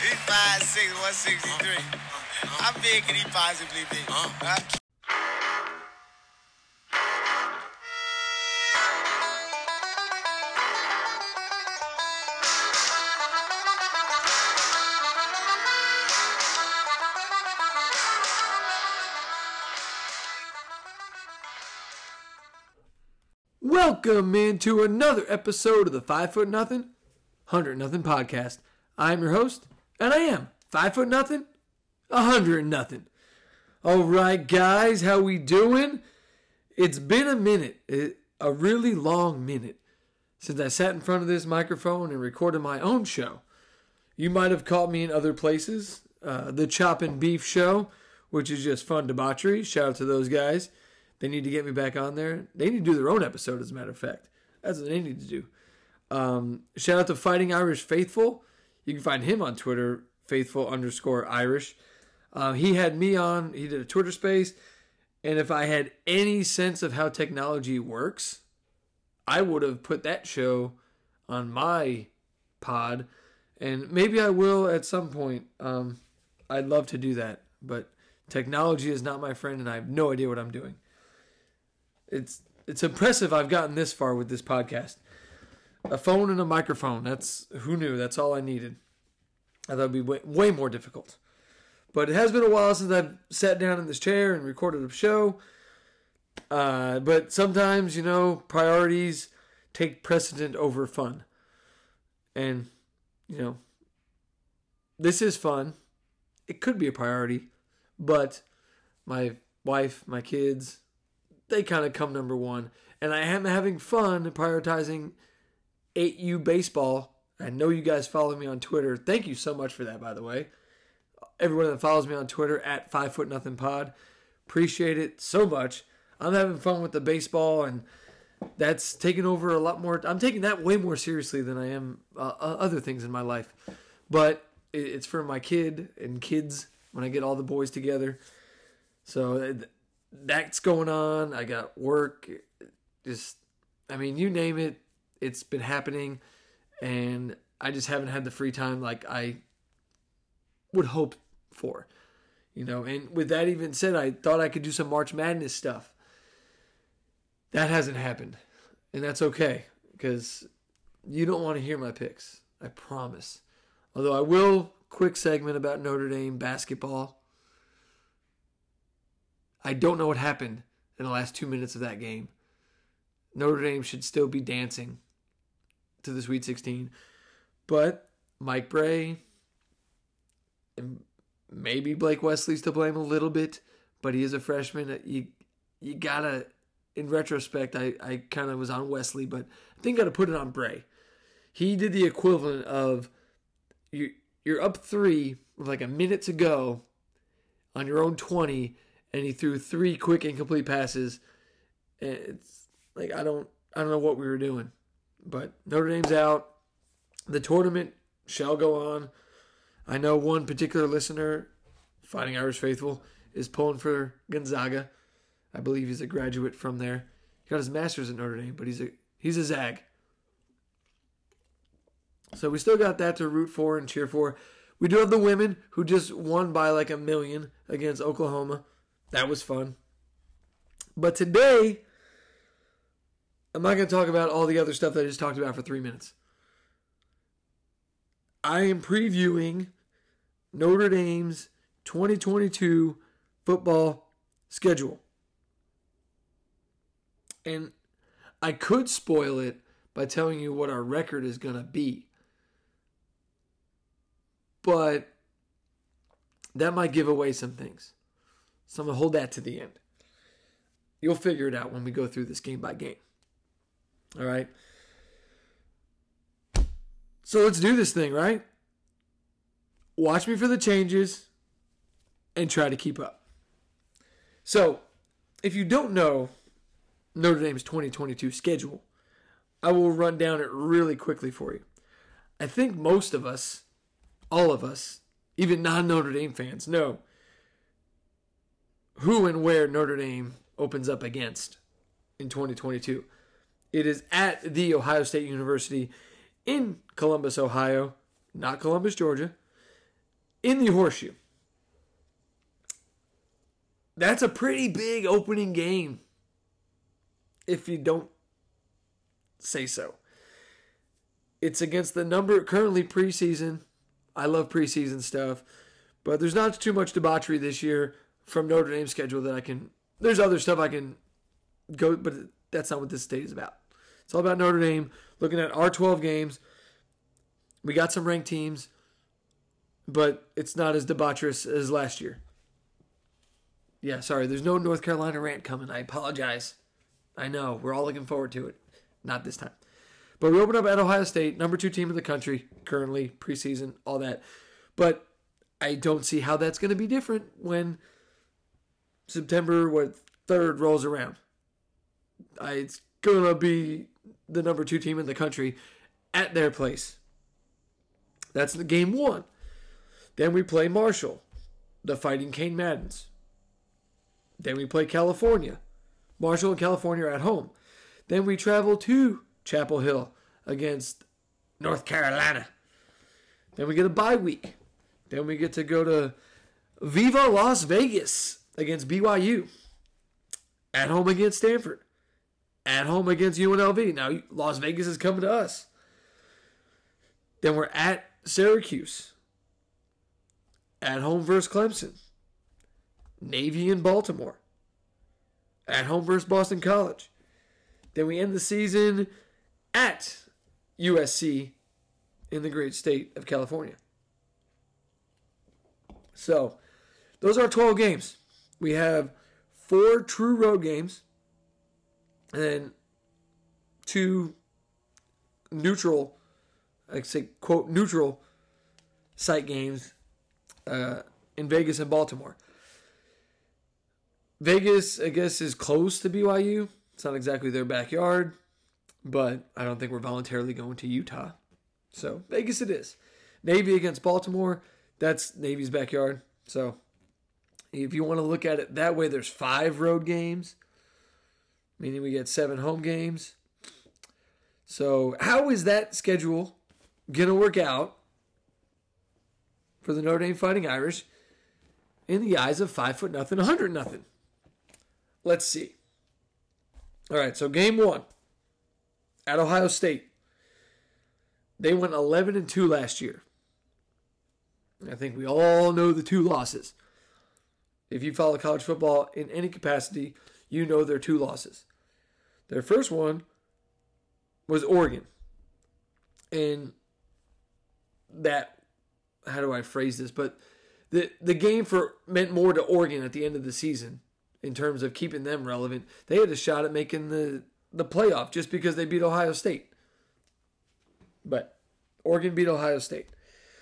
He's 5'6", 163. How big can he possibly be? Huh? Welcome into another episode of the Five Foot Nothing, Hundred Nothing podcast. I'm your host, and I am five foot nothing, a hundred nothing. All right, guys, how we doing? It's been a minute, eh, a really long minute, since I sat in front of this microphone and recorded my own show. You might have caught me in other places, uh, the Chop and Beef Show, which is just fun debauchery. Shout out to those guys. They need to get me back on there. They need to do their own episode, as a matter of fact. That's what they need to do. Um, shout out to Fighting Irish Faithful. You can find him on Twitter, faithful underscore Irish. Uh, he had me on, he did a Twitter space. And if I had any sense of how technology works, I would have put that show on my pod. And maybe I will at some point. Um, I'd love to do that. But technology is not my friend, and I have no idea what I'm doing it's it's impressive I've gotten this far with this podcast. A phone and a microphone. That's who knew. That's all I needed. I thought it'd be way, way more difficult. But it has been a while since I've sat down in this chair and recorded a show. Uh, but sometimes, you know, priorities take precedent over fun. And, you know, this is fun. It could be a priority, but my wife, my kids, they kind of come number one. And I am having fun prioritizing 8U baseball. I know you guys follow me on Twitter. Thank you so much for that, by the way. Everyone that follows me on Twitter at five foot nothing pod. Appreciate it so much. I'm having fun with the baseball and that's taking over a lot more. I'm taking that way more seriously than I am uh, other things in my life. But it's for my kid and kids when I get all the boys together. So that's going on. I got work. Just, I mean, you name it, it's been happening. And I just haven't had the free time like I would hope for. You know, and with that even said, I thought I could do some March Madness stuff. That hasn't happened. And that's okay because you don't want to hear my picks. I promise. Although I will, quick segment about Notre Dame basketball. I don't know what happened in the last two minutes of that game. Notre Dame should still be dancing to the Sweet 16. But Mike Brey and maybe Blake Wesley's to blame a little bit, but he is a freshman. You you gotta in retrospect, I, I kind of was on Wesley, but I think I gotta put it on Brey. He did the equivalent of you you're up three with like a minute to go on your own twenty and he threw three quick incomplete passes. And it's like I don't I don't know what we were doing, but Notre Dame's out. The tournament shall go on. I know one particular listener, Fighting Irish Faithful, is pulling for Gonzaga. I believe he's a graduate from there. He got his master's at Notre Dame, but he's a he's a Zag. So we still got that to root for and cheer for. We do have the women who just won by like a million against Oklahoma. That was fun. But today, I'm not going to talk about all the other stuff that I just talked about for three minutes. I am previewing Notre Dame's 2022 football schedule. And I could spoil it by telling you what our record is going to be. But that might give away some things. So I'm going to hold that to the end. You'll figure it out when we go through this game by game. All right. So let's do this thing, right? Watch me for the changes and try to keep up. So, if you don't know Notre Dame's 2022 schedule, I will run down it really quickly for you. I think most of us, all of us, even non Notre Dame fans, know who and where Notre Dame opens up against in 2022. It is at the Ohio State University in Columbus, Ohio, not Columbus, Georgia. in the horseshoe. That's a pretty big opening game if you don't say so. It's against the number currently preseason. I love preseason stuff, but there's not too much debauchery this year from Notre Dame's schedule that I can. There's other stuff I can go, but that's not what this state is about. It's all about Notre Dame looking at our 12 games. We got some ranked teams, but it's not as debaucherous as last year. Yeah, sorry, there's no North Carolina rant coming. I apologize. I know, we're all looking forward to it. Not this time. But we open up at Ohio State, number two team in the country currently, preseason, all that. But I don't see how that's going to be different when September what third rolls around. I, it's going to be the number two team in the country at their place. That's the game one. Then we play Marshall, the Fighting Cain Maddens. Then we play California. Marshall and California are at home. Then we travel to Chapel Hill against North Carolina. Then we get a bye week. Then we get to go to Viva Las Vegas against BYU. At home against Stanford. At home against UNLV. Now, Las Vegas is coming to us. Then we're at Syracuse. At home versus Clemson. Navy in Baltimore. At home versus Boston College. Then we end the season at USC in the great state of California. So, those are 12 games. We have four true road games and then two neutral, like say, quote, neutral site games uh, in Vegas and Baltimore. Vegas, I guess, is close to BYU. It's not exactly their backyard, but I don't think we're voluntarily going to Utah. So, Vegas it is. Navy against Baltimore, that's Navy's backyard. So, if you want to look at it that way, there's five road games, meaning we get seven home games. So, how is that schedule going to work out for the Notre Dame Fighting Irish in the eyes of five foot nothing, 100 nothing? Let's see. All right, so game one at Ohio State. They went 11 and 2 last year. I think we all know the two losses. If you follow college football in any capacity, you know their two losses. Their first one was Oregon. And that how do I phrase this? But the the game for meant more to Oregon at the end of the season in terms of keeping them relevant. They had a shot at making the the playoff just because they beat Ohio State. But Oregon beat Ohio State.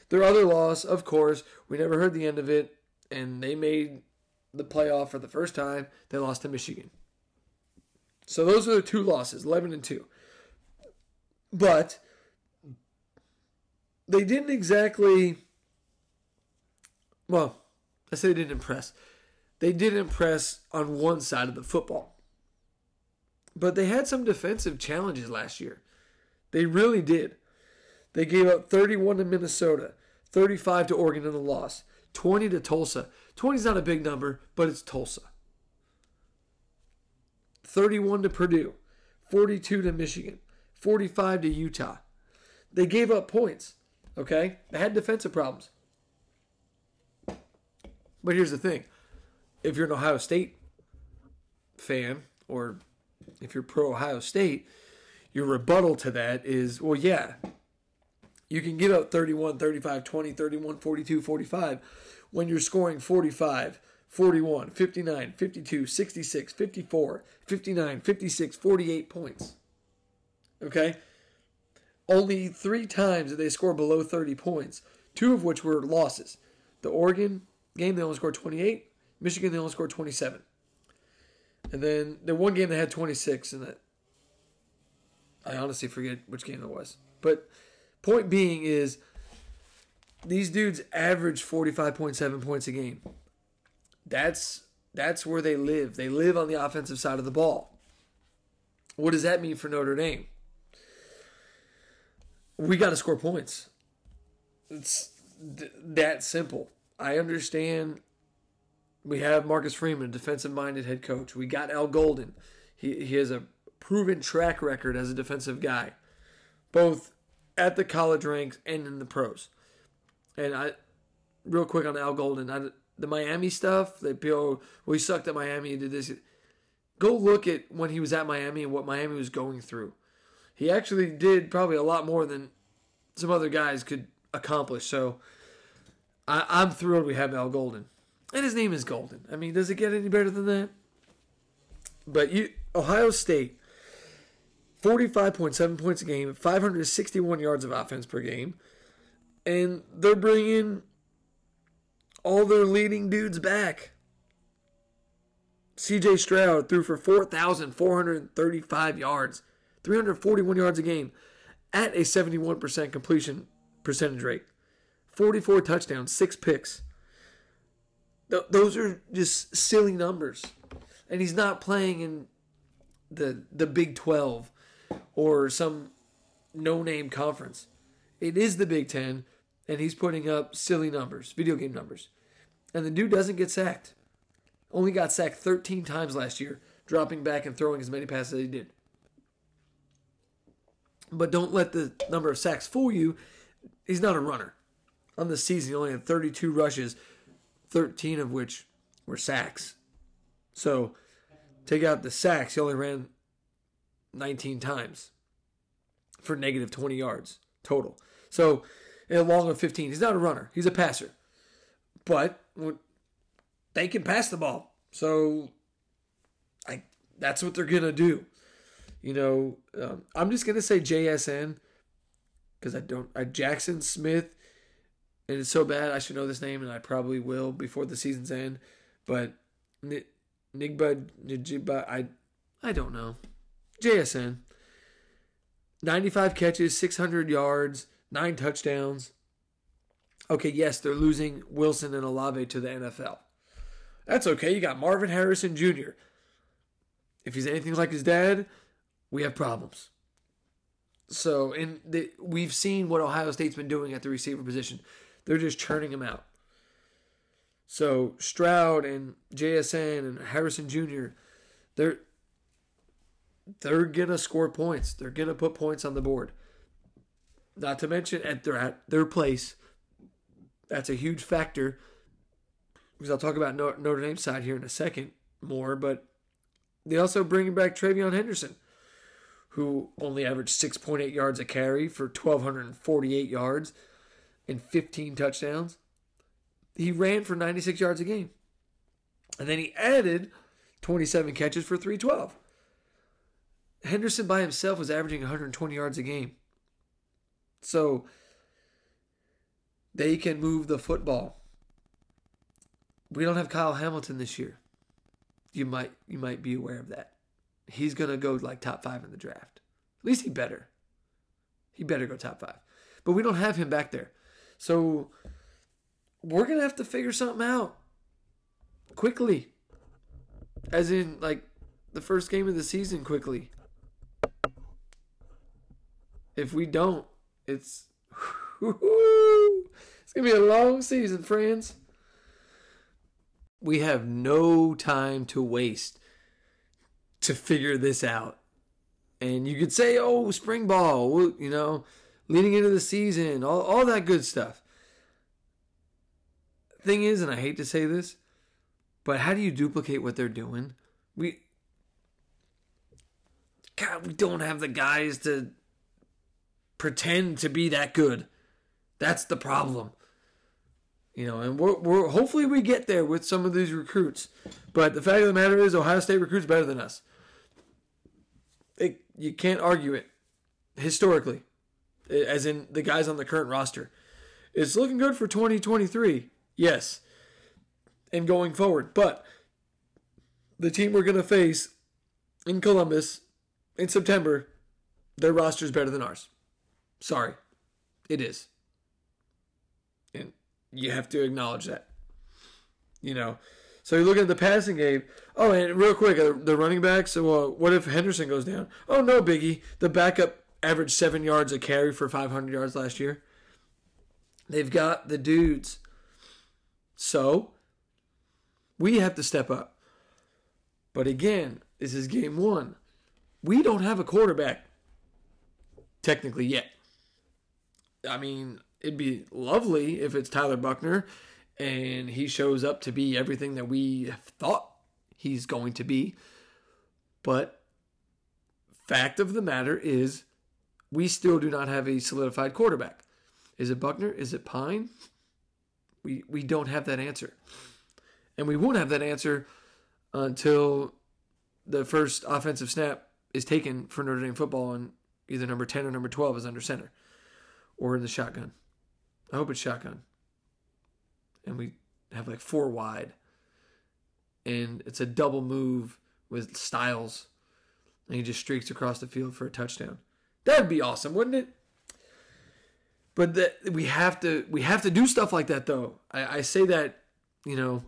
Their other loss, of course, we never heard the end of it, and they made the playoff for the first time. They lost to Michigan. So those are the two losses, 11 and 2. But they didn't exactly well, I say they didn't impress. They did impress on one side of the football. But they had some defensive challenges last year. They really did. They gave up 31 to Minnesota, 35 to Oregon in the loss, 20 to Tulsa. 20 is not a big number, but it's Tulsa. 31 to Purdue, 42 to Michigan, 45 to Utah. They gave up points, okay? They had defensive problems. But here's the thing if you're an Ohio State fan, or if you're pro Ohio State, your rebuttal to that is well, yeah, you can give up 31, 35, 20, 31, 42, 45 when you're scoring 45, 41, 59, 52, 66, 54, 59, 56, 48 points. Okay? Only three times did they score below 30 points, two of which were losses. The Oregon game, they only scored 28. Michigan, they only scored 27. And then the one game they had 26, and that I honestly forget which game it was. But point being is these dudes average 45.7 points a game. That's that's where they live. They live on the offensive side of the ball. What does that mean for Notre Dame? We got to score points. It's th- that simple. I understand we have Marcus Freeman, defensive minded head coach. We got Al Golden. He, he has a proven track record as a defensive guy, both at the college ranks and in the pros. And I, real quick on Al Golden, I, the Miami stuff, that people, well, he sucked at Miami, he did this. Go look at when he was at Miami and what Miami was going through. He actually did probably a lot more than some other guys could accomplish. So I, I'm thrilled we have Al Golden. And his name is Golden. I mean, does it get any better than that? But you, Ohio State, 45.7 points a game, 561 yards of offense per game. And they're bringing all their leading dudes back. CJ Stroud threw for 4,435 yards, 341 yards a game at a 71% completion percentage rate. 44 touchdowns, 6 picks. Th- those are just silly numbers. And he's not playing in the the Big 12 or some no-name conference. It is the Big 10 and he's putting up silly numbers, video game numbers. And the dude doesn't get sacked. Only got sacked 13 times last year, dropping back and throwing as many passes as he did. But don't let the number of sacks fool you. He's not a runner. On the season, he only had 32 rushes, 13 of which were sacks. So take out the sacks, he only ran 19 times for negative 20 yards total. So in a long of 15, he's not a runner, he's a passer. But they can pass the ball. So I that's what they're going to do. You know, um, I'm just going to say JSN because I don't. I Jackson Smith, and it's so bad. I should know this name, and I probably will before the season's end. But Nigba Njiba, I I don't know. JSN. 95 catches, 600 yards, nine touchdowns. Okay, yes, they're losing Wilson and Olave to the NFL. That's okay. You got Marvin Harrison Jr. If he's anything like his dad, we have problems. So, and the, we've seen what Ohio State's been doing at the receiver position. They're just churning him out. So Stroud and JSN and Harrison Jr. They're they're gonna score points. They're gonna put points on the board. Not to mention at their at their place. That's a huge factor. Because I'll talk about Notre Dame side here in a second more, but they also bring back TreVeyon Henderson, who only averaged 6.8 yards a carry for 1,248 yards and 15 touchdowns. He ran for 96 yards a game. And then he added 27 catches for 312. Henderson by himself was averaging 120 yards a game. So they can move the football. We don't have Kyle Hamilton this year. You might you might be aware of that. He's gonna go like top five in the draft. At least he better. He better go top five. But we don't have him back there. So we're gonna have to figure something out quickly. As in like the first game of the season quickly. If we don't, it's it's gonna be a long season, friends. We have no time to waste to figure this out. And you could say, oh, spring ball, you know, leading into the season, all, all that good stuff. Thing is, and I hate to say this, but how do you duplicate what they're doing? We, God, we don't have the guys to pretend to be that good. That's the problem. You know, and we're, we're hopefully we get there with some of these recruits. But the fact of the matter is, Ohio State recruits better than us. It, you can't argue it historically, as in the guys on the current roster. It's looking good for 2023, yes, and going forward. But the team we're going to face in Columbus in September, their roster is better than ours. Sorry, it is you have to acknowledge that. You know, so you look at the passing game. Oh, and real quick, uh, the running backs. Well, what if Henderson goes down? Oh no, Biggie. The backup averaged seven yards a carry for 500 yards last year. They've got the dudes So, we have to step up. But again, this is game one. We don't have a quarterback, technically, yet. I mean, it'd be lovely if it's Tyler Buchner and he shows up to be everything that we thought he's going to be. But fact of the matter is, we still do not have a solidified quarterback. Is it Buchner? Is it Pyne? We we don't have that answer. And we won't have that answer until the first offensive snap is taken for Notre Dame football and either number 10 or number 12 is under center or in the shotgun. I hope it's shotgun. And we have like four wide. And it's a double move with Styles. And he just streaks across the field for a touchdown. That'd be awesome, wouldn't it? But that we have to we have to do stuff like that though. I, I say that, you know,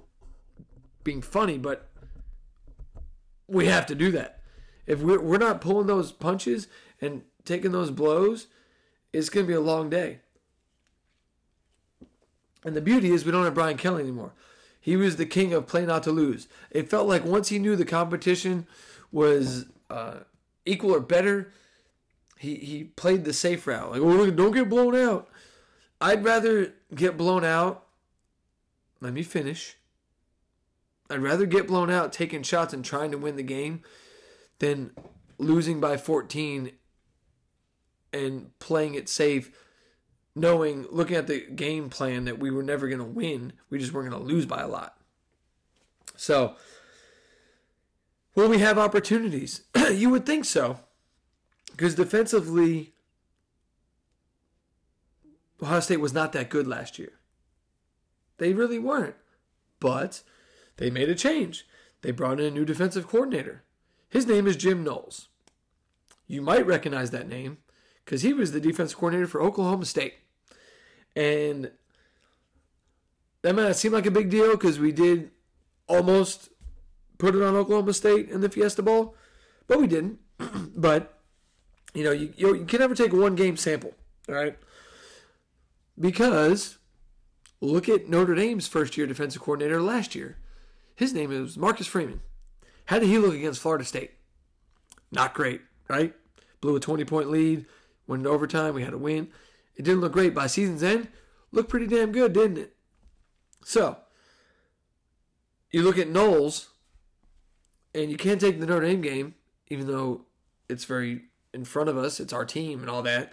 being funny, but we have to do that. If we're, we're not pulling those punches and taking those blows, it's going to be a long day. And the beauty is we don't have Brian Kelly anymore. He was the king of play not to lose. It felt like once he knew the competition was uh, equal or better, he, he played the safe route. Like, oh, don't get blown out. I'd rather get blown out. Let me finish. I'd rather get blown out taking shots and trying to win the game than losing by 14 and playing it safe, knowing, looking at the game plan that we were never going to win. We just weren't going to lose by a lot. So, will we have opportunities? you would think so. Because defensively, Ohio State was not that good last year. They really weren't. But they made a change. They brought in a new defensive coordinator. His name is Jim Knowles. You might recognize that name because he was the defense coordinator for Oklahoma State. And that might not seem like a big deal because we did almost put it on Oklahoma State in the Fiesta Bowl, but we didn't. but you know, you, you can never take one game sample, all right? Because look at Notre Dame's first year defensive coordinator last year. His name is Marcus Freeman. How did he look against Florida State? Not great, right? Blew a 20 point lead, went into overtime, we had a win. It didn't look great. By season's end, looked pretty damn good, didn't it? So, you look at Knowles, and you can't take the Notre Dame game, even though it's very in front of us, it's our team and all that.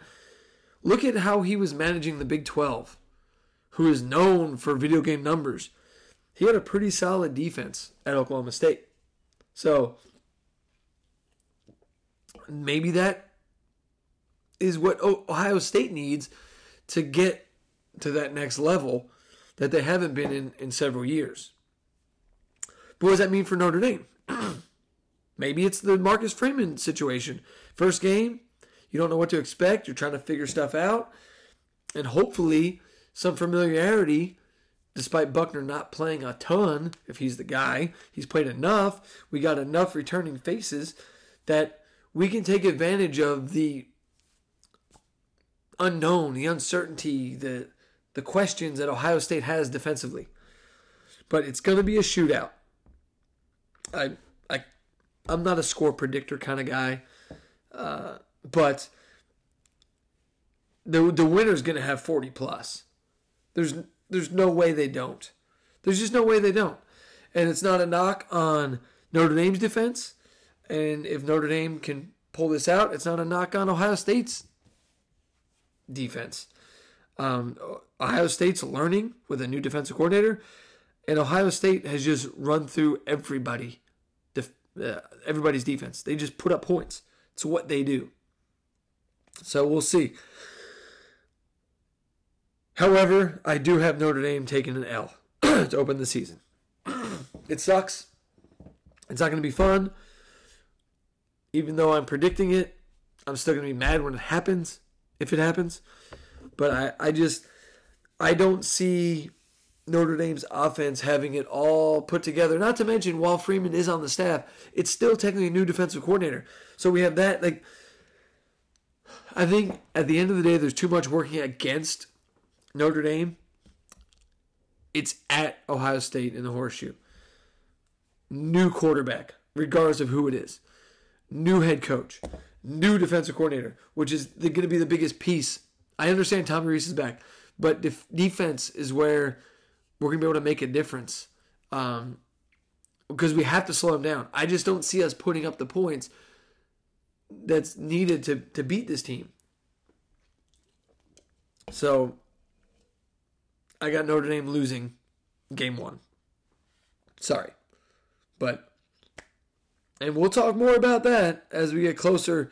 Look at how he was managing the Big 12, who is known for video game numbers. He had a pretty solid defense at Oklahoma State. So maybe that is what Ohio State needs to get to that next level that they haven't been in in several years. But what does that mean for Notre Dame? Maybe it's the Marcus Freeman situation. First game, you don't know what to expect. You're trying to figure stuff out. And hopefully, some familiarity, despite Buchner not playing a ton, if he's the guy, he's played enough. We got enough returning faces that we can take advantage of the unknown, the uncertainty, the the questions that Ohio State has defensively. But it's going to be a shootout. I I I'm not a score predictor kind of guy. Uh, but the the winner's going to have 40 plus. There's there's no way they don't. There's just no way they don't. And it's not a knock on Notre Dame's defense. And if Notre Dame can pull this out, it's not a knock on Ohio State's defense. Um, Ohio State's learning with a new defensive coordinator, and Ohio State has just run through everybody, def- uh, everybody's defense. They just put up points. It's what they do. So we'll see. However, I do have Notre Dame taking an L to open the season. it sucks. It's not going to be fun. Even though I'm predicting it, I'm still going to be mad when it happens, if it happens. But I, I just, I don't see Notre Dame's offense having it all put together. Not to mention, while Freeman is on the staff, it's still technically a new defensive coordinator. So we have that. Like, I think at the end of the day, there's too much working against Notre Dame. It's at Ohio State in the horseshoe. New quarterback, regardless of who it is. New head coach. New defensive coordinator, which is going to be the biggest piece. I understand Tommy Rees is back, but def- defense is where we're going to be able to make a difference. Um, because we have to slow them down. I just don't see us putting up the points that's needed to, to beat this team. So I got Notre Dame losing game one. Sorry. But, and we'll talk more about that as we get closer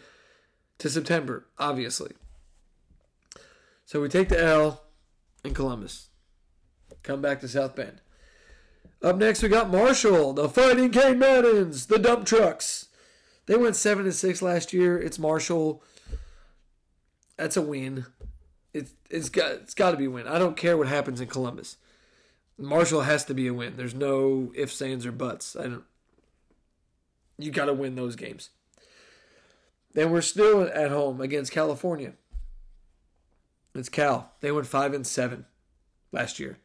to September, obviously. So we take the L in Columbus. Come back to South Bend. Up next, we got Marshall, the Fighting Caimans, the dump trucks. They went seven and six last year. It's Marshall. That's a win. It's it's got it's got to be a win. I don't care what happens in Columbus. Marshall has to be a win. There's no ifs, ands, or buts. I don't. You got to win those games. Then we're still at home against California. It's Cal. They went five and seven last year,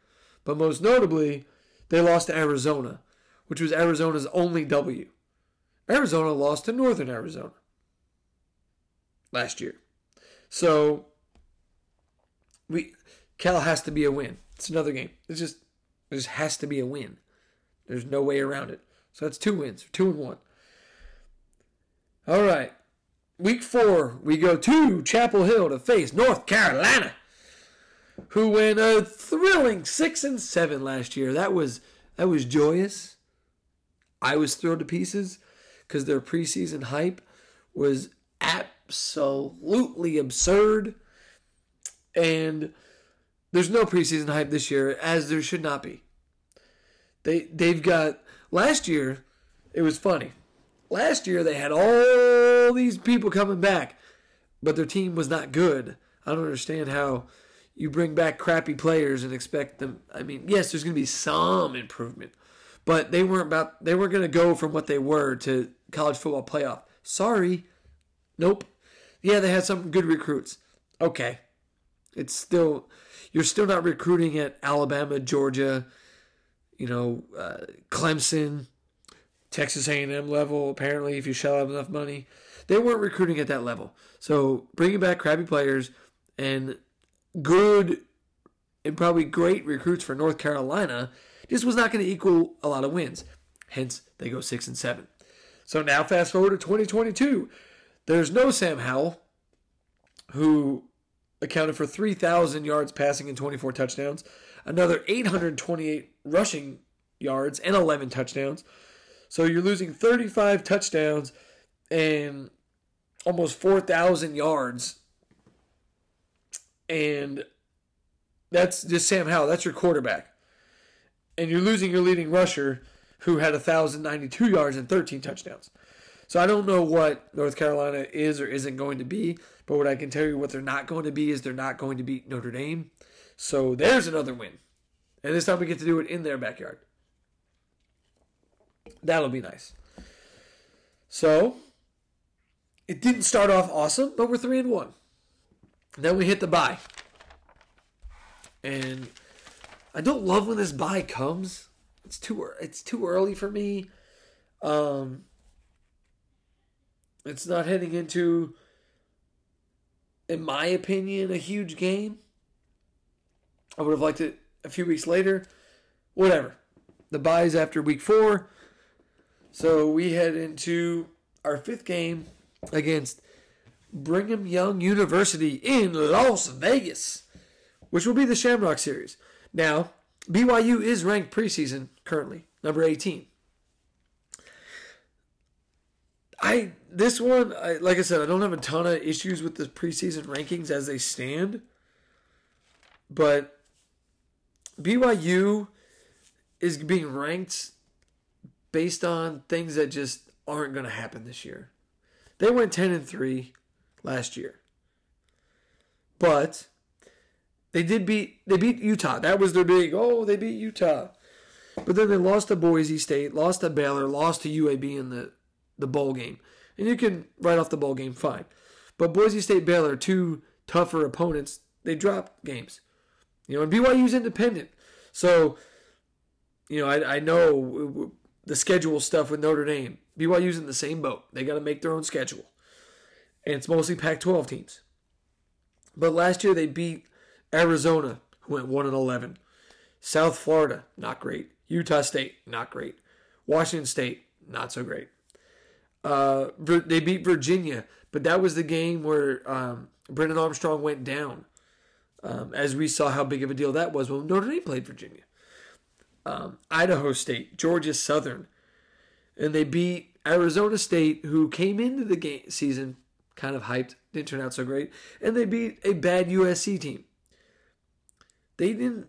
but most notably, they lost to Arizona, which was Arizona's only W. Arizona lost to Northern Arizona last year. So we Cal has to be a win. It's another game. It's just it just has to be a win. There's no way around it. So that's two wins, two and one. All right. Week four, we go to Chapel Hill to face North Carolina, who went a thrilling six and seven last year. That was that was joyous. I was thrilled to pieces because their preseason hype was absolutely absurd. And there's no preseason hype this year, as there should not be. They they've got last year, it was funny. Last year they had all these people coming back, but their team was not good. I don't understand how you bring back crappy players and expect them. I mean, yes, there's going to be some improvement, but they weren't about. They weren't going to go from what they were to college football playoff. Sorry, nope. Yeah, they had some good recruits. Okay, it's still you're still not recruiting at Alabama, Georgia, you know, uh, Clemson, Texas A&M level. Apparently, if you shell out enough money, they weren't recruiting at that level. So bringing back crappy players and good and probably great recruits for North Carolina just was not going to equal a lot of wins. Hence, they go six and seven. So now, fast forward to 2022. There's no Sam Howell, who accounted for 3,000 yards passing and 24 touchdowns, another 828 rushing yards and 11 touchdowns. So you're losing 35 touchdowns and almost 4,000 yards. And that's just Sam Howell. That's your quarterback. And you're losing your leading rusher who had 1,092 yards and 13 touchdowns. So I don't know what North Carolina is or isn't going to be, but what I can tell you what they're not going to be is they're not going to beat Notre Dame. So there's another win. And this time we get to do it in their backyard. That'll be nice. So it didn't start off awesome, but we're three and one. Then we hit the bye, And I don't love when this bye comes. It's too it's too early for me. Um it's not heading into in my opinion a huge game. I would have liked it a few weeks later. Whatever. The buys after week 4. So we head into our fifth game against Brigham Young University in Las Vegas, which will be the Shamrock Series. Now, BYU is ranked preseason currently, number 18. I this one, I, like I said, I don't have a ton of issues with the preseason rankings as they stand, but BYU is being ranked based on things that just aren't going to happen this year. They went 10 and 3 last year. But they did beat they beat Utah. That was their big, oh, they beat Utah. But then they lost to Boise State, lost to Baylor, lost to UAB in the the bowl game. And you can write off the bowl game fine. But Boise State Baylor, two tougher opponents, they dropped games. You know, and BYU's independent. So you know, I, I know the schedule stuff with Notre Dame. BYU's in the same boat. They got to make their own schedule. And it's mostly Pac 12 teams. But last year they beat Arizona, who went 1 and 11. South Florida, not great. Utah State, not great. Washington State, not so great. Uh, they beat Virginia, but that was the game where um, Brennan Armstrong went down. Um, as we saw how big of a deal that was when Notre Dame played Virginia. Um, Idaho State, Georgia Southern, and they beat Arizona State, who came into the game season kind of hyped, didn't turn out so great, and they beat a bad USC team. They didn't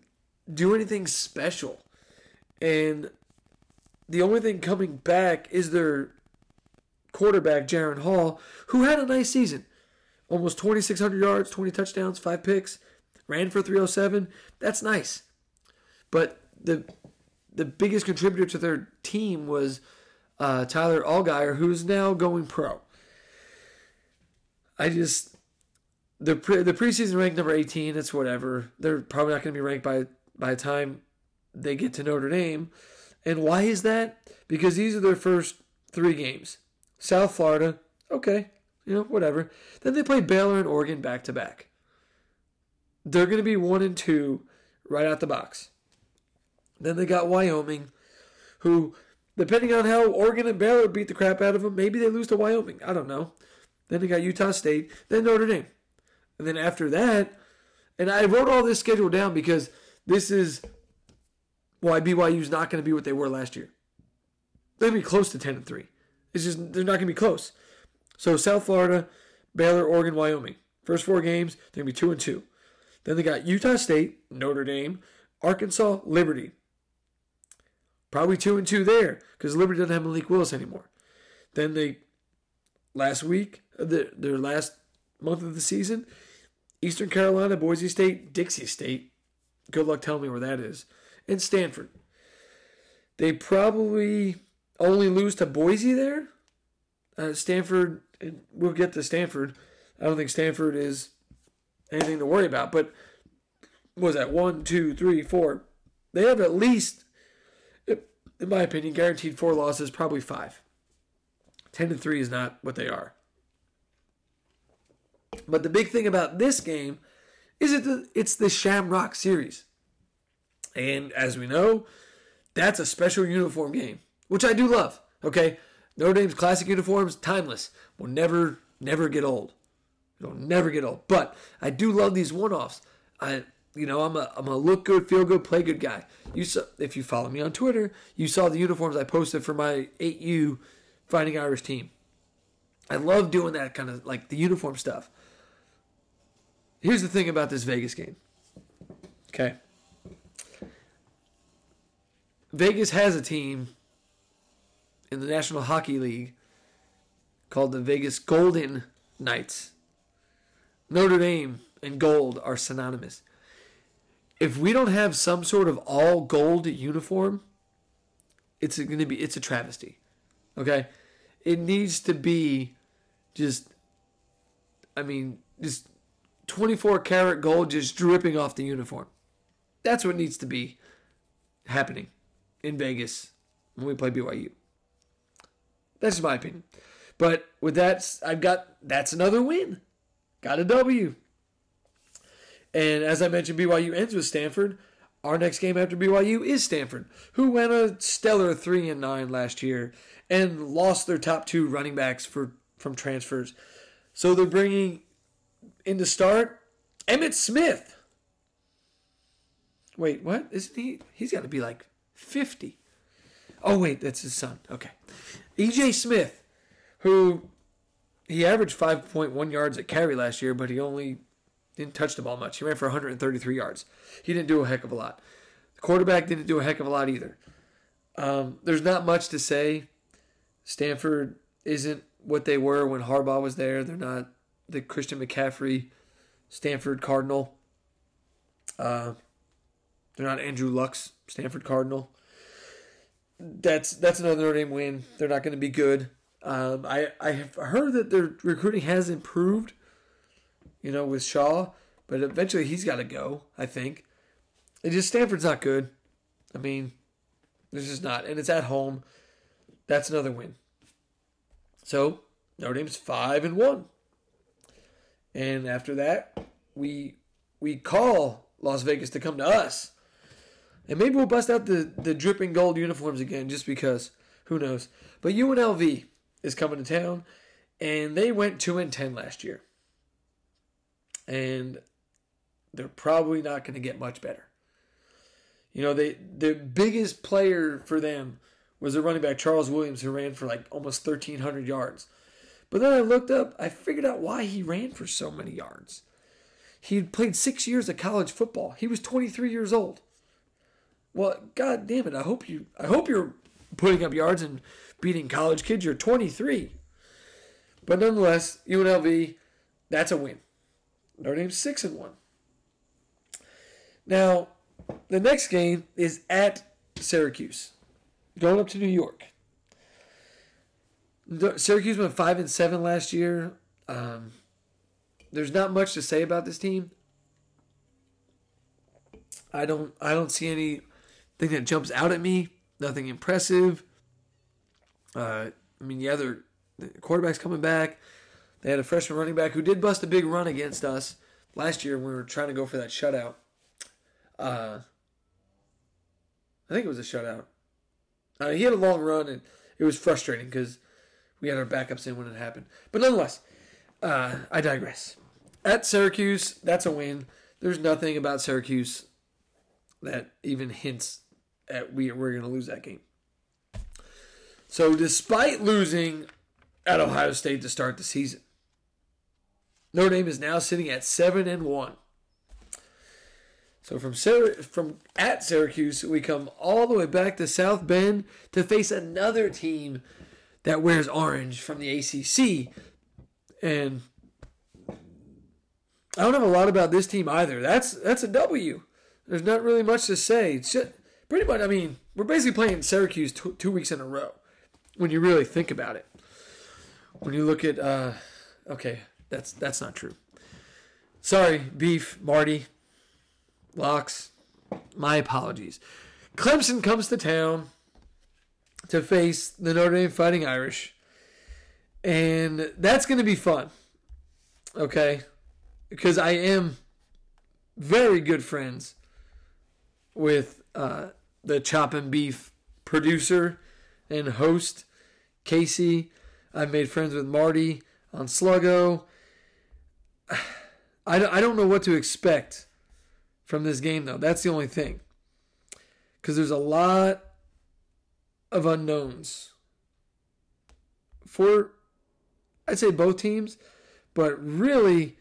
do anything special, and the only thing coming back is their quarterback Jaren Hall, who had a nice season, almost 2,600 yards, 20 touchdowns, five picks, ran for 307. That's nice, but the the biggest contributor to their team was uh, Tyler Allgeier, who's now going pro. I just the pre, the preseason ranked number 18. It's whatever. They're probably not going to be ranked by by the time they get to Notre Dame. And why is that? Because these are their first three games. South Florida, okay, you know, whatever. Then they play Baylor and Oregon back to back. They're going to be one and two right out the box. Then they got Wyoming, who, depending on how Oregon and Baylor beat the crap out of them, maybe they lose to Wyoming. I don't know. Then they got Utah State, then Notre Dame. And then after that, and I wrote all this schedule down because this is why BYU is not going to be what they were last year. To be close to 10 and 3. It's just, they're not going to be close. So South Florida, Baylor, Oregon, Wyoming. First four games, they're going to be 2 and 2. Then they got Utah State, Notre Dame, Arkansas, Liberty. Probably 2 and 2 there because Liberty doesn't have Malik Willis anymore. Then they, last week, the, their last month of the season, Eastern Carolina, Boise State, Dixie State. Good luck telling me where that is. And Stanford. They probably only lose to Boise there. Uh, Stanford, we'll get to Stanford. I don't think Stanford is anything to worry about. But was that one, two, three, four? They have at least, in my opinion, guaranteed four losses, probably five. Ten to three is not what they are. But the big thing about this game is it it's the Shamrock Series. And as we know, that's a special uniform game, which I do love. Okay, Notre Dame's classic uniforms, timeless, will never, never get old. It'll never get old. But I do love these one-offs. I, you know, I'm a, I'm a look good, feel good, play good guy. You saw, if you follow me on Twitter, you saw the uniforms I posted for my 8U Fighting Irish team. I love doing that kind of like the uniform stuff. Here's the thing about this Vegas game. Okay. Vegas has a team in the National Hockey League called the Vegas Golden Knights. Notre Dame and gold are synonymous. If we don't have some sort of all gold uniform, it's going to be it's a travesty. Okay? It needs to be just I mean, just 24 karat gold just dripping off the uniform. That's what needs to be happening in Vegas when we play BYU. That's my opinion. But with that, I've got that's another win. Got a W. And as I mentioned, BYU ends with Stanford. Our next game after BYU is Stanford, who went a stellar three and nine last year and lost their top two running backs for from transfers. So they're bringing in to start Emmitt Smith. Wait, what? Isn't he? He's got to be like 50. Oh, wait, that's his son. Okay. EJ Smith, who he averaged 5.1 yards at carry last year, but he only didn't touch the ball much. He ran for 133 yards. He didn't do a heck of a lot. The quarterback didn't do a heck of a lot either. Um, there's not much to say. Stanford isn't what they were when Harbaugh was there. They're not the Christian McCaffrey Stanford Cardinal. Uh, they're not Andrew Luck's Stanford Cardinal. That's that's another Notre Dame win. They're not going to be good. Um, I I have heard that their recruiting has improved. You know, with Shaw, but eventually he's got to go. I think. It just Stanford's not good. I mean, There's just not. And it's at home. That's another win. So Notre Dame's five and one. And after that, we we call Las Vegas to come to us. And maybe we'll bust out the, the dripping gold uniforms again just because. Who knows? But UNLV is coming to town, and they went 2 and 10 last year. And they're probably not going to get much better. You know, they the biggest player for them was the running back Charles Williams, who ran for like almost 1,300 yards. But then I looked up, I figured out why he ran for so many yards. He had played six years of college football. He was 23 years old. Well, god damn it! I hope you, I hope you're putting up yards and beating college kids. You're 23, but nonetheless, UNLV, that's a win. Notre Dame's six and one. Now, the next game is at Syracuse, going up to New York. Syracuse went five and seven last year. Um, there's not much to say about this team. I don't I don't see anything that jumps out at me. Nothing impressive. Uh, I mean, yeah, the quarterback's coming back. They had a freshman running back who did bust a big run against us last year when we were trying to go for that shutout. Uh, I think it was a shutout. Uh, he had a long run and it was frustrating because we had our backups in when it happened. But nonetheless, uh, I digress. At Syracuse, that's a win. There's nothing about Syracuse that even hints at we we're going to lose that game. So, despite losing at Ohio State to start the season, Notre Dame is now sitting at seven and one. So from from at Syracuse, we come all the way back to South Bend to face another team that wears orange from the ACC, and I don't have a lot about this team either. That's that's a W. There's not really much to say. It's just, pretty much. I mean, we're basically playing Syracuse two, two weeks in a row. When you really think about it, when you look at, uh, okay, that's that's not true. Sorry, Beef, Marty, Locks. My apologies. Clemson comes to town to face the Notre Dame Fighting Irish. And that's going to be fun. Okay? Because I am very good friends with uh, the Chop and Beef producer and host, Casey. I've made friends with Marty on Sluggo. I I don't know what to expect from this game, though. That's the only thing. Because there's a lot of unknowns for, I'd say, both teams, but really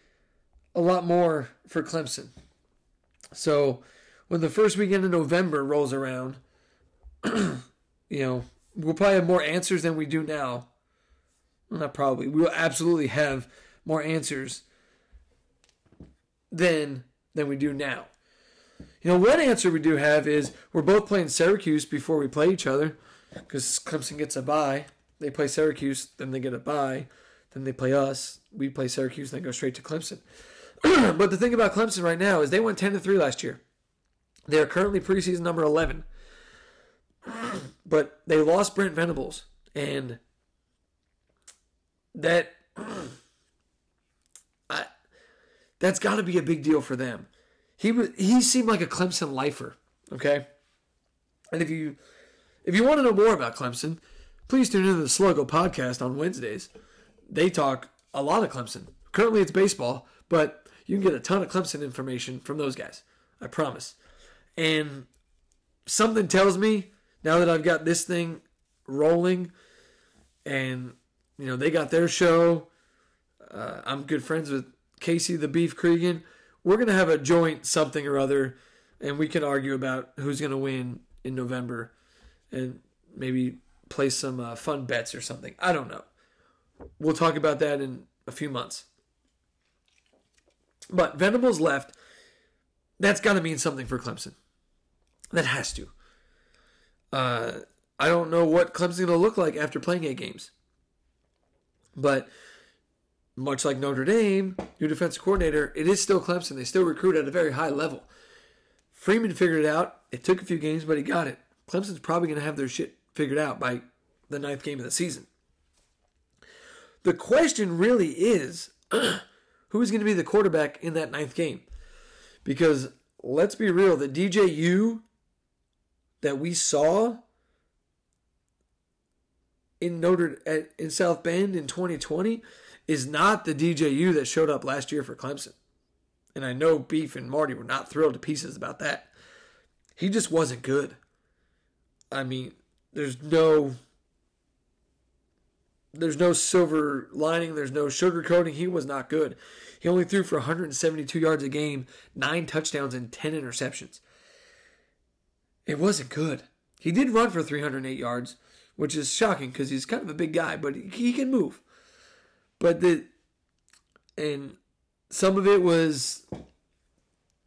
a lot more for Clemson. So when the first weekend of November rolls around, you know, we'll probably have more answers than we do now. Not probably. We will absolutely have more answers than than we do now. You know, one answer we do have is we're both playing Syracuse before we play each other because Clemson gets a bye. They play Syracuse, then they get a bye. Then they play us. We play Syracuse, then go straight to Clemson. but the thing about Clemson right now is they went 10 to 3 last year. They are currently preseason number 11. but they lost Brent Venables. And that. I, that's got to be a big deal for them. He he seemed like a Clemson lifer, okay? And if you if you want to know more about Clemson, please tune into the Sluggo podcast on Wednesdays. They talk a lot of Clemson. Currently it's baseball, but you can get a ton of Clemson information from those guys. I promise. And something tells me now that I've got this thing rolling and you know they got their show uh, i'm good friends with casey the beef cregan we're going to have a joint something or other, and we can argue about who's going to win in November and maybe play some uh, fun bets or something. I don't know. We'll talk about that in a few months. But Venables left. That's got to mean something for Clemson. That has to. Uh, I don't know what Clemson's going to look like after playing eight games. But much like Notre Dame, new defensive coordinator, it is still Clemson. They still recruit at a very high level. Freeman figured it out. It took a few games, but he got it. Clemson's probably going to have their shit figured out by the ninth game of the season. The question really is who's going to be the quarterback in that ninth game? Because let's be real, the DJU that we saw in Notre in South Bend in 2020 is not the DJU that showed up last year for Clemson. And I know Beef and Marty were not thrilled to pieces about that. He just wasn't good. I mean, there's no there's no silver lining, there's no sugarcoating. He was not good. He only threw for 172 yards a game, 9 touchdowns and 10 interceptions. It wasn't good. He did run for 308 yards, which is shocking because he's kind of a big guy, but he can move. But the and some of it was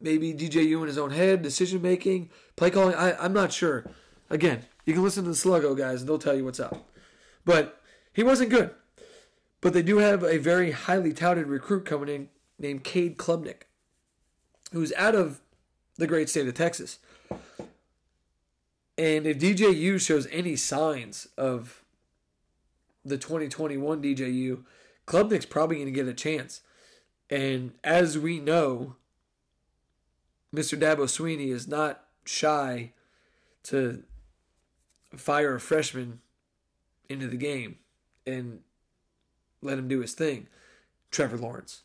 maybe DJU in his own head, decision making, play calling. I, I'm not sure. Again, you can listen to the Sluggo guys and they'll tell you what's up. But he wasn't good. But they do have a very highly touted recruit coming in named Cade Klubnik, who's out of the great state of Texas. And if DJU shows any signs of the 2021 DJU, Klubnik's probably going to get a chance. And as we know, Mr. Dabo Sweeney is not shy to fire a freshman into the game and let him do his thing. Trevor Lawrence.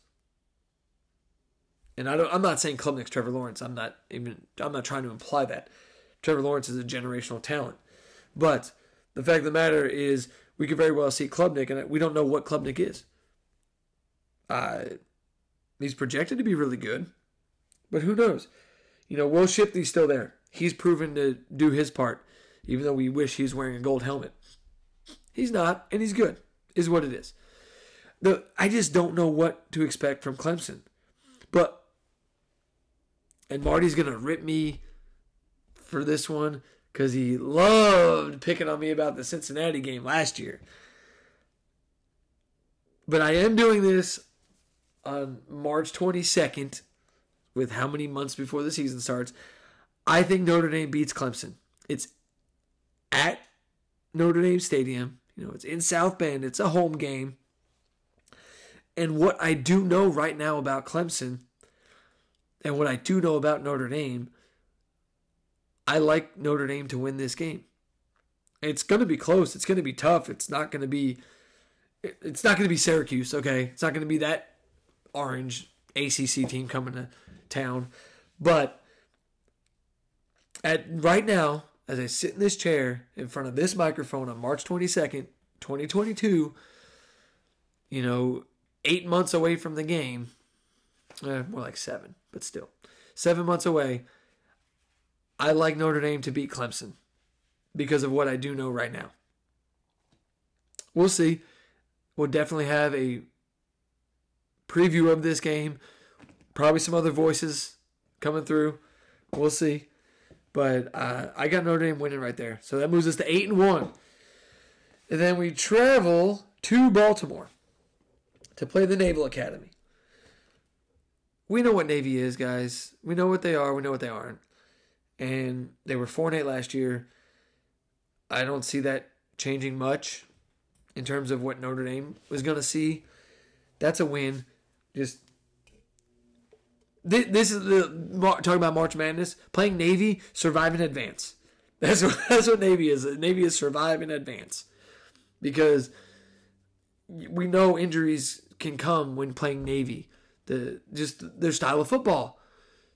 And I don't I'm not saying Klubnik's Trevor Lawrence. I'm not even I'm not trying to imply that. Trevor Lawrence is a generational talent. But the fact of the matter is we could very well see Klubnik and we don't know what Klubnik is. Uh he's projected to be really good. But who knows? You know, Will Shipley's still there. He's proven to do his part, even though we wish he's wearing a gold helmet. He's not, and he's good, is what it is. The I just don't know what to expect from Clemson. But and Marty's gonna rip me for this one because he loved picking on me about the Cincinnati game last year. But I am doing this on March 22nd, with how many months before the season starts. I think Notre Dame beats Clemson. It's at Notre Dame Stadium. You know, it's in South Bend. It's a home game. And what I do know right now about Clemson and what I do know about Notre Dame, I like Notre Dame to win this game. It's going to be close. It's going to be tough. It's not going to be it's not going to be Syracuse, okay? It's not going to be that orange ACC team coming to town. But at right now, as I sit in this chair in front of this microphone on March 22nd, 2022, you know, eight months away from the game, eh, more like seven, but still, seven months away, I like Notre Dame to beat Clemson because of what I do know right now. We'll see. We'll definitely have a preview of this game. Probably some other voices coming through. We'll see. But uh, I got Notre Dame winning right there. So that moves us to 8 and 1. And then we travel to Baltimore to play the Naval Academy. We know what Navy is, guys. We know what they are. We know what they aren't. And they were 4 and 8 last year. I don't see that changing much in terms of what Notre Dame was going to see. That's a win. Just this is the talking about March Madness. Playing Navy, survive in advance. That's what that's what Navy is. Navy is survive in advance, because we know injuries can come when playing Navy. The just their style of football.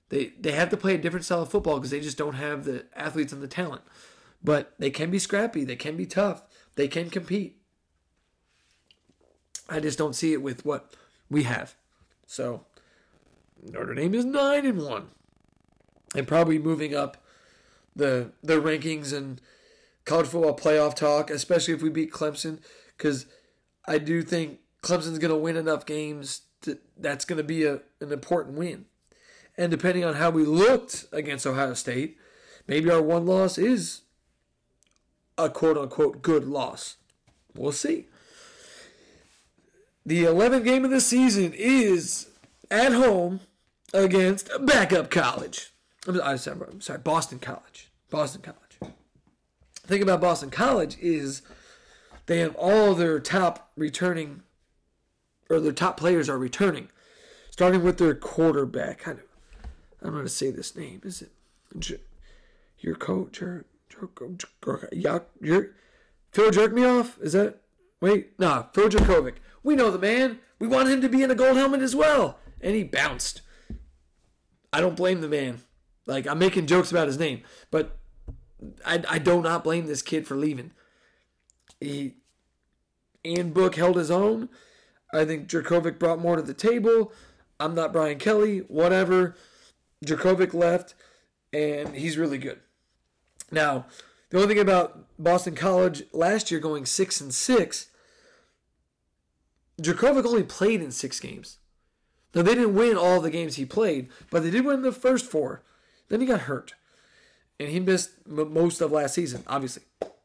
They they have to play a different style of football because they just don't have the athletes and the talent. But they can be scrappy. They can be tough. They can compete. I just don't see it with what we have. So Notre Dame is nine and one, and probably moving up the the rankings and college football playoff talk, especially if we beat Clemson, because I do think Clemson's going to win enough games. To, that's going to be a, an important win. And depending on how we looked against Ohio State, maybe our one loss is a quote unquote good loss. We'll see. The 11th game of the season is at home against backup college. I'm sorry, I'm sorry, Boston College. Boston College. thing about Boston College is they have all their top returning or their top players are returning, starting with their quarterback. Kind of, I don't know how to say this name. Is it J- your coach or your Phil jerk me off? Is that wait? Nah, Phil Jurkovec. We know the man. We want him to be in a gold helmet as well, and he bounced. I don't blame the man. Like I'm making jokes about his name, but I, I do not blame this kid for leaving. He and Book held his own. I think Jurkovec brought more to the table. I'm not Brian Kelly, whatever. Jurkovec left, and he's really good. Now, the only thing about Boston College last year going six and six, Jurkovec only played in six games. Now they didn't win all the games he played, but they did win the first four. Then he got hurt, and he missed m- most of last season. Obviously,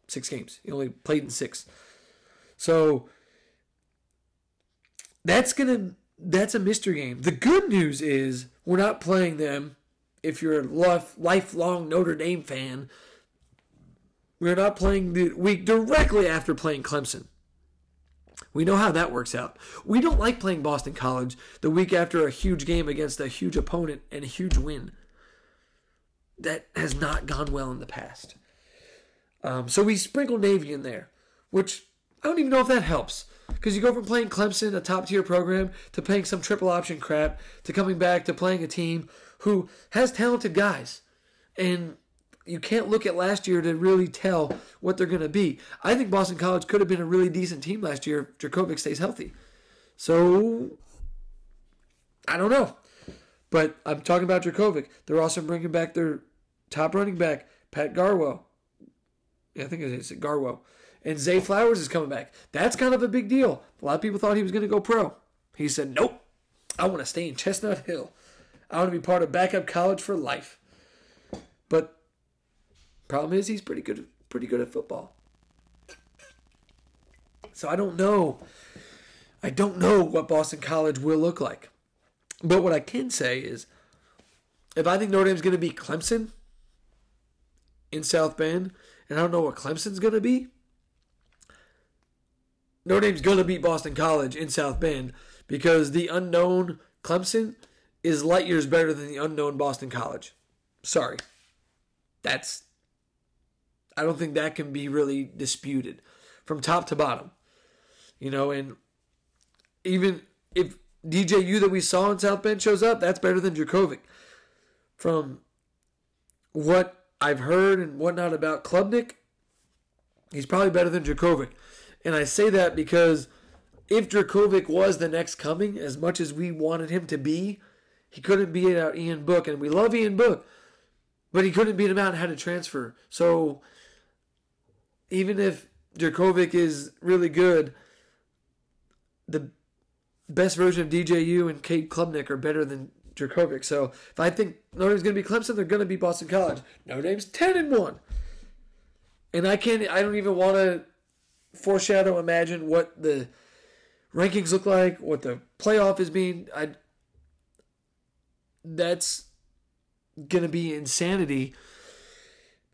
six games. He only played in six. So that's gonna that's a mystery game. The good news is we're not playing them. If you're a life, lifelong Notre Dame fan, we're not playing the week directly after playing Clemson. We know how that works out. We don't like playing Boston College the week after a huge game against a huge opponent and a huge win. That has not gone well in the past. Um, so we sprinkle Navy in there, which I don't even know if that helps. Because you go from playing Clemson, a top tier program, to playing some triple option crap, to coming back to playing a team who has talented guys. And you can't look at last year to really tell what they're going to be. I think Boston College could have been a really decent team last year if Jurkovec stays healthy. So, I don't know. But I'm talking about Jurkovec. They're also bringing back their top running back, Pat Garwo. Yeah, I think it's Garwo. And Zay Flowers is coming back. That's kind of a big deal. A lot of people thought he was going to go pro. He said, nope. I want to stay in Chestnut Hill. I want to be part of backup college for life. But problem is he's pretty good pretty good at football. So I don't know. I don't know what Boston College will look like. But what I can say is if I think Notre Dame's going to be Clemson in South Bend, and I don't know what Clemson's going to be, Notre Dame's going to beat Boston College in South Bend because the unknown Clemson is light years better than the unknown Boston College. Sorry. That's I don't think that can be really disputed from top to bottom. You know, and even if DJU that we saw in South Bend shows up, that's better than Jurkovec. From what I've heard and whatnot about Klubnik, he's probably better than Jurkovec. And I say that because if Jurkovec was the next coming, as much as we wanted him to be, he couldn't beat out Ian Book. And we love Ian Book, but he couldn't beat him out and had to transfer. So even if Jurkovec is really good, the best version of DJU and Cade Klubnik are better than Jurkovec. So if I think Notre Dame's going to be Clemson, they're going to be Boston College. Notre Dame's ten and one, and I can't. I don't even want to foreshadow, imagine what the rankings look like, what the playoff is being. I that's gonna be insanity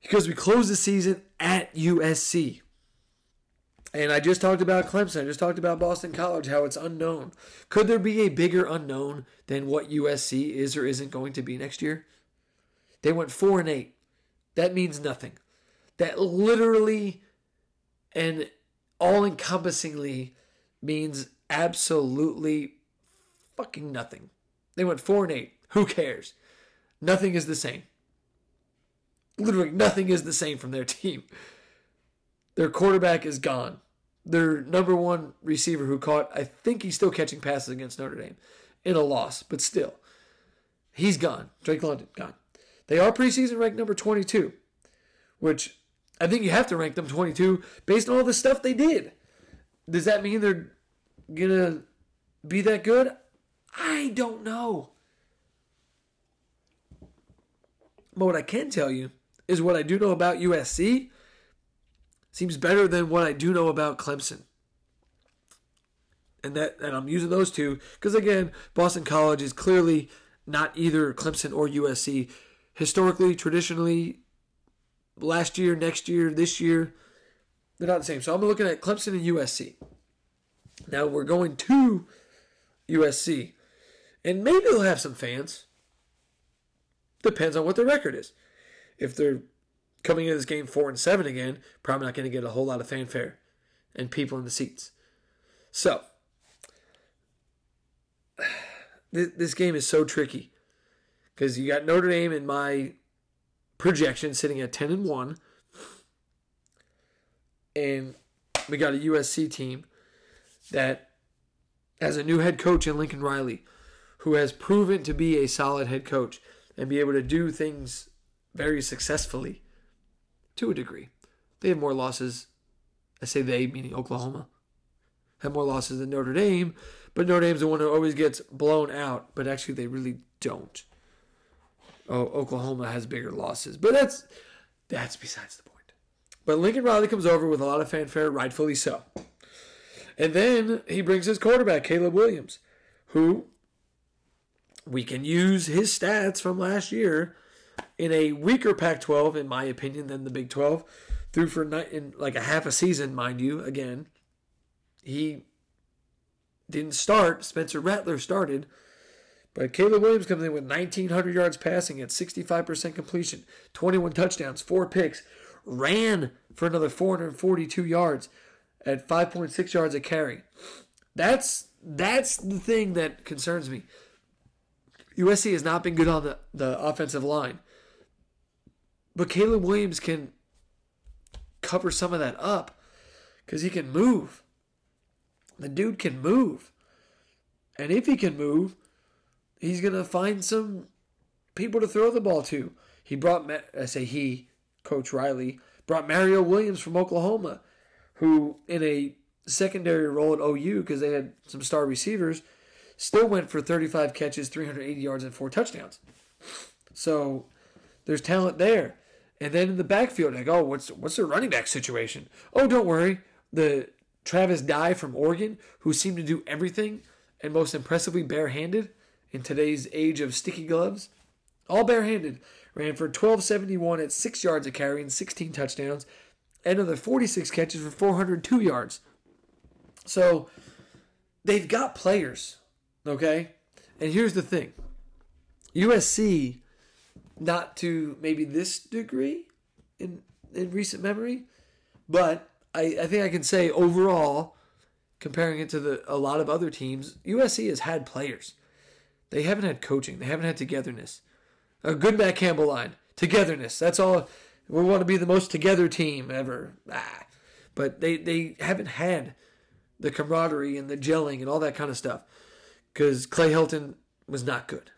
because we close the season at USC. And I just talked about Clemson. I just talked about Boston College, how it's unknown. Could there be a bigger unknown than what USC is or isn't going to be next year? They went four and eight. That means nothing. That literally and all encompassingly means absolutely fucking nothing. They went four and eight. Who cares? Nothing is the same. Literally, nothing is the same from their team. Their quarterback is gone. Their number one receiver who caught, I think he's still catching passes against Notre Dame in a loss, but still, he's gone. Drake London, gone. They are preseason ranked number 22, which I think you have to rank them 22 based on all the stuff they did. Does that mean they're going to be that good? I don't know. But what I can tell you is what I do know about USC seems better than what I do know about Clemson. And that and I'm using those two because again, Boston College is clearly not either Clemson or USC. Historically, traditionally, last year, next year, this year, they're not the same. So I'm looking at Clemson and USC. Now we're going to USC, and maybe they'll have some fans. Depends on what their record is. If they're coming into this game four and seven again, probably not going to get a whole lot of fanfare and people in the seats. So this game is so tricky because you got Notre Dame in my projection sitting at 10 and 1 and we got a USC team that has a new head coach in Lincoln Riley who has proven to be a solid head coach and be able to do things very successfully to a degree. They have more losses, I say they, meaning Oklahoma, have more losses than Notre Dame, but Notre Dame's the one who always gets blown out, but actually they really don't. Oh, Oklahoma has bigger losses, but that's that's besides the point. But Lincoln Riley comes over with a lot of fanfare, rightfully so. And then he brings his quarterback, Caleb Williams, who we can use his stats from last year in a weaker Pac 12, in my opinion, than the Big 12. Threw for in like a half a season, mind you, again. He didn't start. Spencer Rattler started. But Caleb Williams comes in with 1,900 yards passing at 65% completion, 21 touchdowns, four picks, ran for another 442 yards at 5.6 yards a carry. That's that's the thing that concerns me. USC has not been good on the, the offensive line. But Caleb Williams can cover some of that up because he can move. The dude can move. And if he can move, he's going to find some people to throw the ball to. He brought, I say he, Coach Riley, brought Mario Williams from Oklahoma, who in a secondary role at OU because they had some star receivers, still went for 35 catches, 380 yards, and four touchdowns. So there's talent there. And then in the backfield, like, oh, what's what's their running back situation? Oh, don't worry. The Travis Dye from Oregon, who seemed to do everything and most impressively barehanded in today's age of sticky gloves, all barehanded, ran for 1271 at 6 yards a carry and 16 touchdowns, and another 46 catches for 402 yards. So they've got players, okay? And here's the thing USC not to maybe this degree in in recent memory, but I, I think I can say overall, comparing it to the a lot of other teams, USC has had players. They haven't had coaching. They haven't had togetherness. A good Matt Campbell line. Togetherness. That's all. We want to be the most together team ever. Ah. But they, they haven't had the camaraderie and the gelling and all that kind of stuff. Because Clay Helton was not good.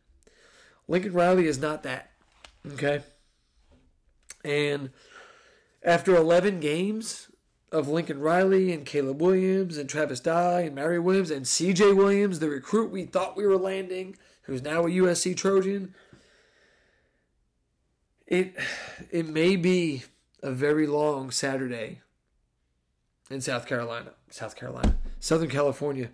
Lincoln Riley is not that. Okay. And after 11 games of Lincoln Riley and Caleb Williams and Travis Dye and Mario Williams and CJ Williams, the recruit we thought we were landing, who's now a USC Trojan, it it may be a very long Saturday in South Carolina, South Carolina, Southern California.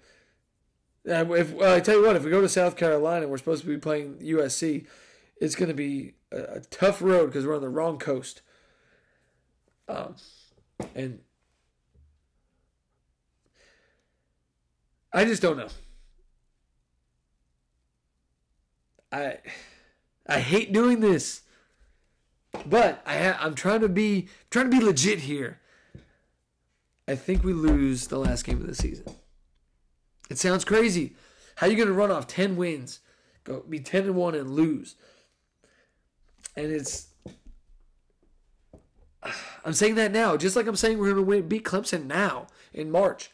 If I tell you what, if we go to South Carolina, we're supposed to be playing USC. It's going to be a, a tough road because we're on the wrong coast. Um, and I just don't know. I I hate doing this, but I ha- I'm trying to be trying to be legit here. I think we lose the last game of the season. It sounds crazy. How you going to run off 10 wins, go be 10 and 1 and lose? And it's. I'm saying that now, just like I'm saying we're going to win, beat Clemson now in March.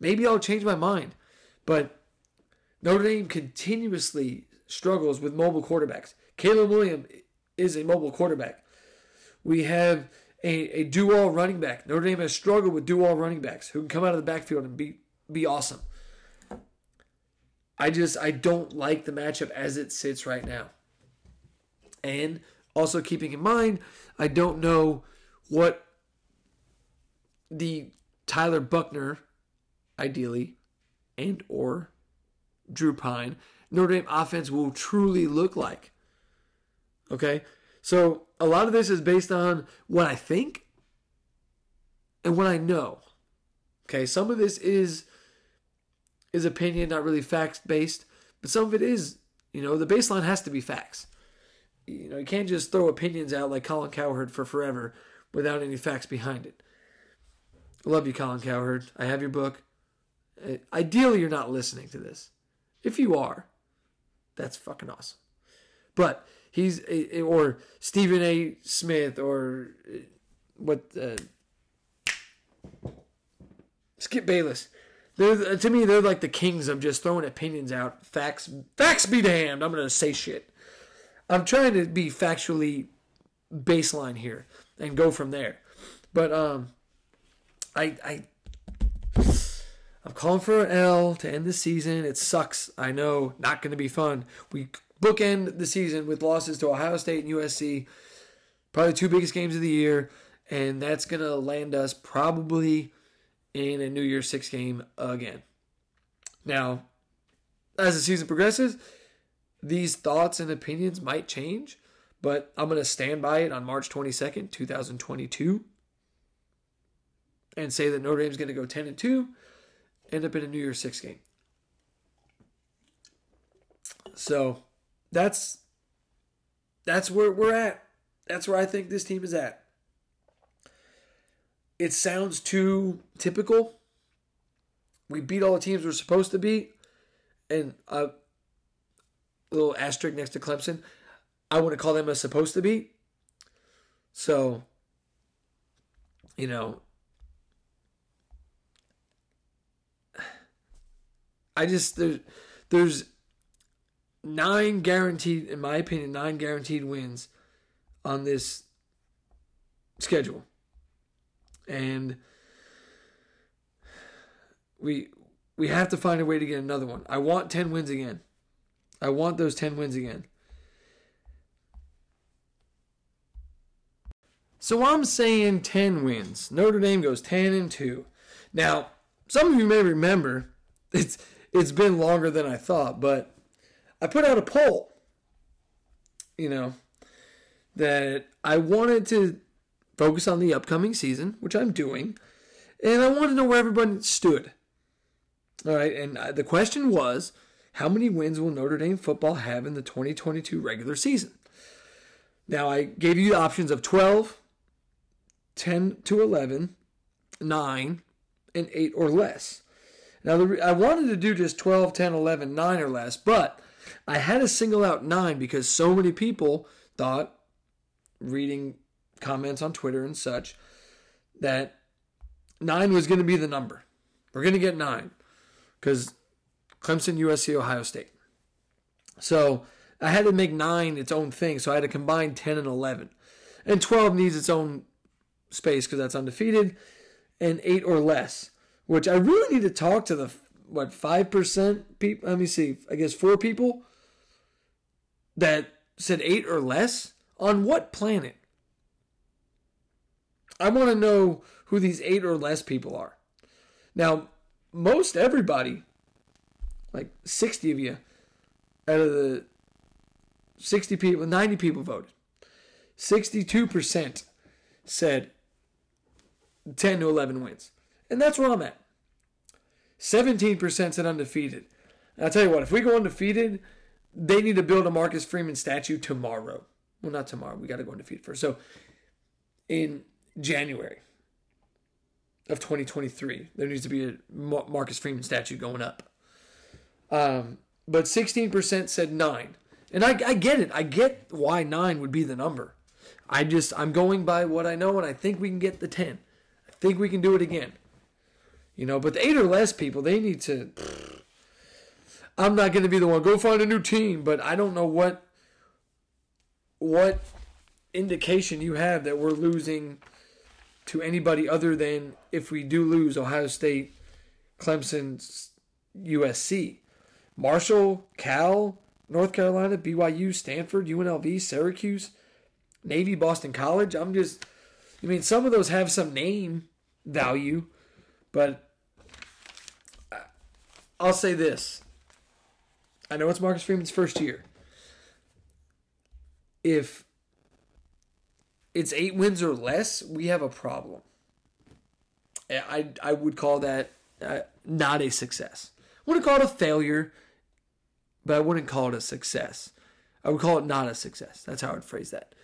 Maybe I'll change my mind. But Notre Dame continuously struggles with mobile quarterbacks. Caleb Williams is a mobile quarterback. We have a, a dual running back. Notre Dame has struggled with dual running backs who can come out of the backfield and be be awesome. I just I don't like the matchup as it sits right now. And also keeping in mind, I don't know what the Tyler Buchner, ideally, and or Drew Pyne, Notre Dame offense will truly look like. Okay? So a lot of this is based on what I think and what I know. Okay, some of this is is opinion, not really facts based, but some of it is, you know, the baseline has to be facts. You know, you can't just throw opinions out like Colin Cowherd for forever without any facts behind it. I love you, Colin Cowherd. I have your book. Uh, Ideally, you're not listening to this. If you are, that's fucking awesome. But he's or Stephen A. Smith or uh, what uh, Skip Bayless. They're to me they're like the kings of just throwing opinions out. Facts facts be damned. I'm gonna say shit. I'm trying to be factually baseline here and go from there. But um I I I'm calling for an L to end the season. It sucks. I know, not going to be fun. We bookend the season with losses to Ohio State and USC, probably two biggest games of the year, and that's going to land us probably in a New Year's Six game again. Now, as the season progresses, these thoughts and opinions might change, but I'm going to stand by it on March 22nd, 2022, and say that Notre Dame's going to go 10 and 2 end up in a New Year's Six game. So that's that's where we're at. That's where I think this team is at. It sounds too typical. We beat all the teams we're supposed to beat, and a little asterisk next to Clemson. I wouldn't call them a supposed to be. So, you know, I just there's there's nine guaranteed, in my opinion, nine guaranteed wins on this schedule, and we we have to find a way to get another one. I want ten wins again. I want those ten wins again. So I'm saying 10 wins. Notre Dame goes 10 and 2. Now, some of you may remember it's it's been longer than I thought, but I put out a poll, you know, that I wanted to focus on the upcoming season, which I'm doing, and I wanted to know where everybody stood. All right, and the question was how many wins will Notre Dame football have in the 2022 regular season? Now, I gave you the options of 12, 10 to 11, 9, and 8 or less. Now, I wanted to do just 12, 10, 11, 9 or less, but I had to single out 9 because so many people thought, reading comments on Twitter and such, that 9 was going to be the number. We're going to get 9 because Clemson, USC, Ohio State. So I had to make 9 its own thing, so I had to combine 10 and 11. And 12 needs its own space because that's undefeated, and 8 or less which I really need to talk to the what five percent people. Let me see. I guess four people that said eight or less on what planet? I want to know who these eight or less people are. Now, most everybody, like 60 of you, out of the 60 people, 90 people voted. 62% said 10 to 11 wins. And that's where I'm at. 17% said undefeated. And I'll tell you what, if we go undefeated, they need to build a Marcus Freeman statue tomorrow. Well, not tomorrow. We got to go undefeated first. So in January of 2023, there needs to be a Marcus Freeman statue going up. Um, but 16% said nine. And I, I get it. I get why nine would be the number. I just, I'm going by what I know, and I think we can get the 10. I think we can do it again. You know, but the eight or less people, they need to. I'm not going to be the one. Go find a new team, but I don't know what what indication you have that we're losing to anybody other than if we do lose Ohio State, Clemson, USC, Marshall, Cal, North Carolina, BYU, Stanford, UNLV, Syracuse, Navy, Boston College. I'm just, I mean, some of those have some name value, but I'll say this. I know it's Marcus Freeman's first year. If it's eight wins or less, we have a problem. I I would call that uh, not a success. I wouldn't call it a failure, but I wouldn't call it a success. I would call it not a success. That's how I'd phrase that.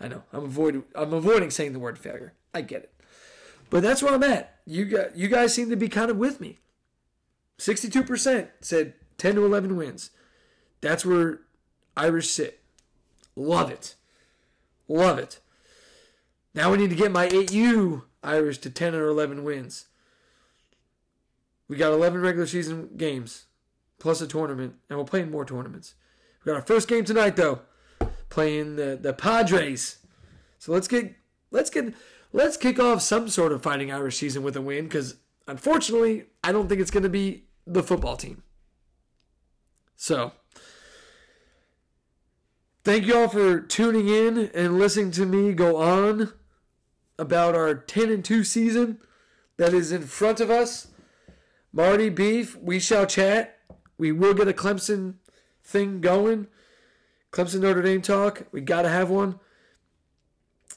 I know I'm avoiding I'm avoiding saying the word failure. I get it, but that's where I'm at. You got you guys seem to be kind of with me. Sixty-two percent said ten to eleven wins. That's where Irish sit. Love it, love it. Now we need to get my 8U Irish to 10 or 11 wins. We got 11 regular season games plus a tournament, and we're playing more tournaments. We got our first game tonight though, playing the the Padres. So let's get let's get let's kick off some sort of fighting Irish season with a win because unfortunately I don't think it's going to be the football team. So thank you all for tuning in and listening to me go on about our 10 and 2 season that is in front of us. Marty Beef, we shall chat. We will get a Clemson thing going. Clemson Notre Dame talk. We got to have one.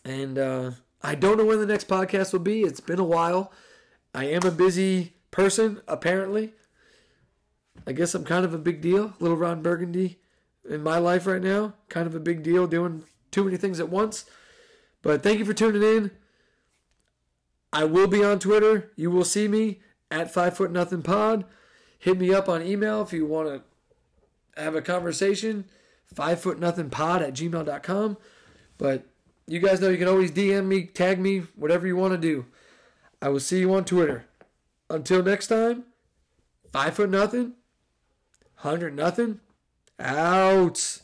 And uh, I don't know when the next podcast will be. It's been a while. I am a busy person, apparently. I guess I'm kind of a big deal. Little Ron Burgundy in my life right now. Kind of a big deal doing too many things at once. But thank you for tuning in. I will be on Twitter. You will see me at Five Foot Nothing Pod. Hit me up on email if you want to have a conversation. Five Foot Nothing Pod at gmail.com. But you guys know you can always DM me, tag me, whatever you want to do. I will see you on Twitter. Until next time, Five Foot Nothing, Hundred Nothing, out.